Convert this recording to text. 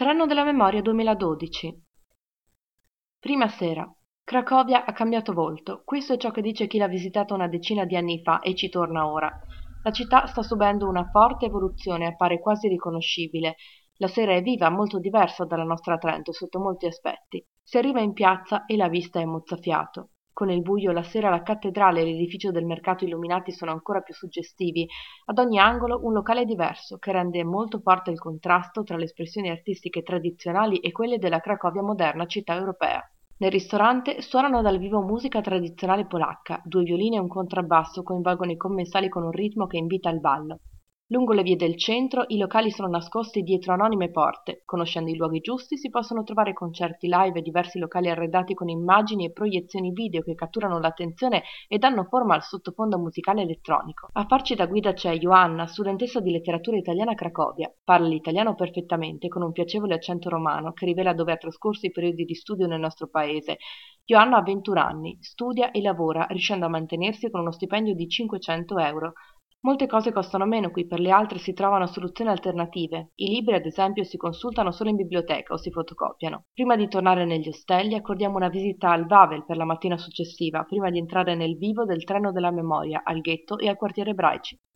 Treno della memoria 2012 Prima sera. Cracovia ha cambiato volto. Questo è ciò che dice chi l'ha visitata una decina di anni fa e ci torna ora. La città sta subendo una forte evoluzione, appare quasi riconoscibile. La sera è viva, molto diversa dalla nostra Trento sotto molti aspetti. Si arriva in piazza e la vista è mozzafiato. Con il buio la sera la cattedrale e l'edificio del mercato illuminati sono ancora più suggestivi. Ad ogni angolo un locale diverso, che rende molto forte il contrasto tra le espressioni artistiche tradizionali e quelle della Cracovia moderna città europea. Nel ristorante suonano dal vivo musica tradizionale polacca, due violini e un contrabbasso coinvolgono i commensali con un ritmo che invita al ballo. Lungo le vie del centro i locali sono nascosti dietro anonime porte. Conoscendo i luoghi giusti si possono trovare concerti live e diversi locali arredati con immagini e proiezioni video che catturano l'attenzione e danno forma al sottofondo musicale elettronico. A farci da guida c'è Joanna, studentessa di letteratura italiana a Cracovia. Parla l'italiano perfettamente con un piacevole accento romano che rivela dove ha trascorso i periodi di studio nel nostro paese. Joanna ha 21 anni, studia e lavora, riuscendo a mantenersi con uno stipendio di 500 euro. Molte cose costano meno qui, per le altre si trovano soluzioni alternative. I libri, ad esempio, si consultano solo in biblioteca o si fotocopiano. Prima di tornare negli ostelli accordiamo una visita al Wavel per la mattina successiva, prima di entrare nel vivo del treno della memoria, al ghetto e al quartiere ebraici.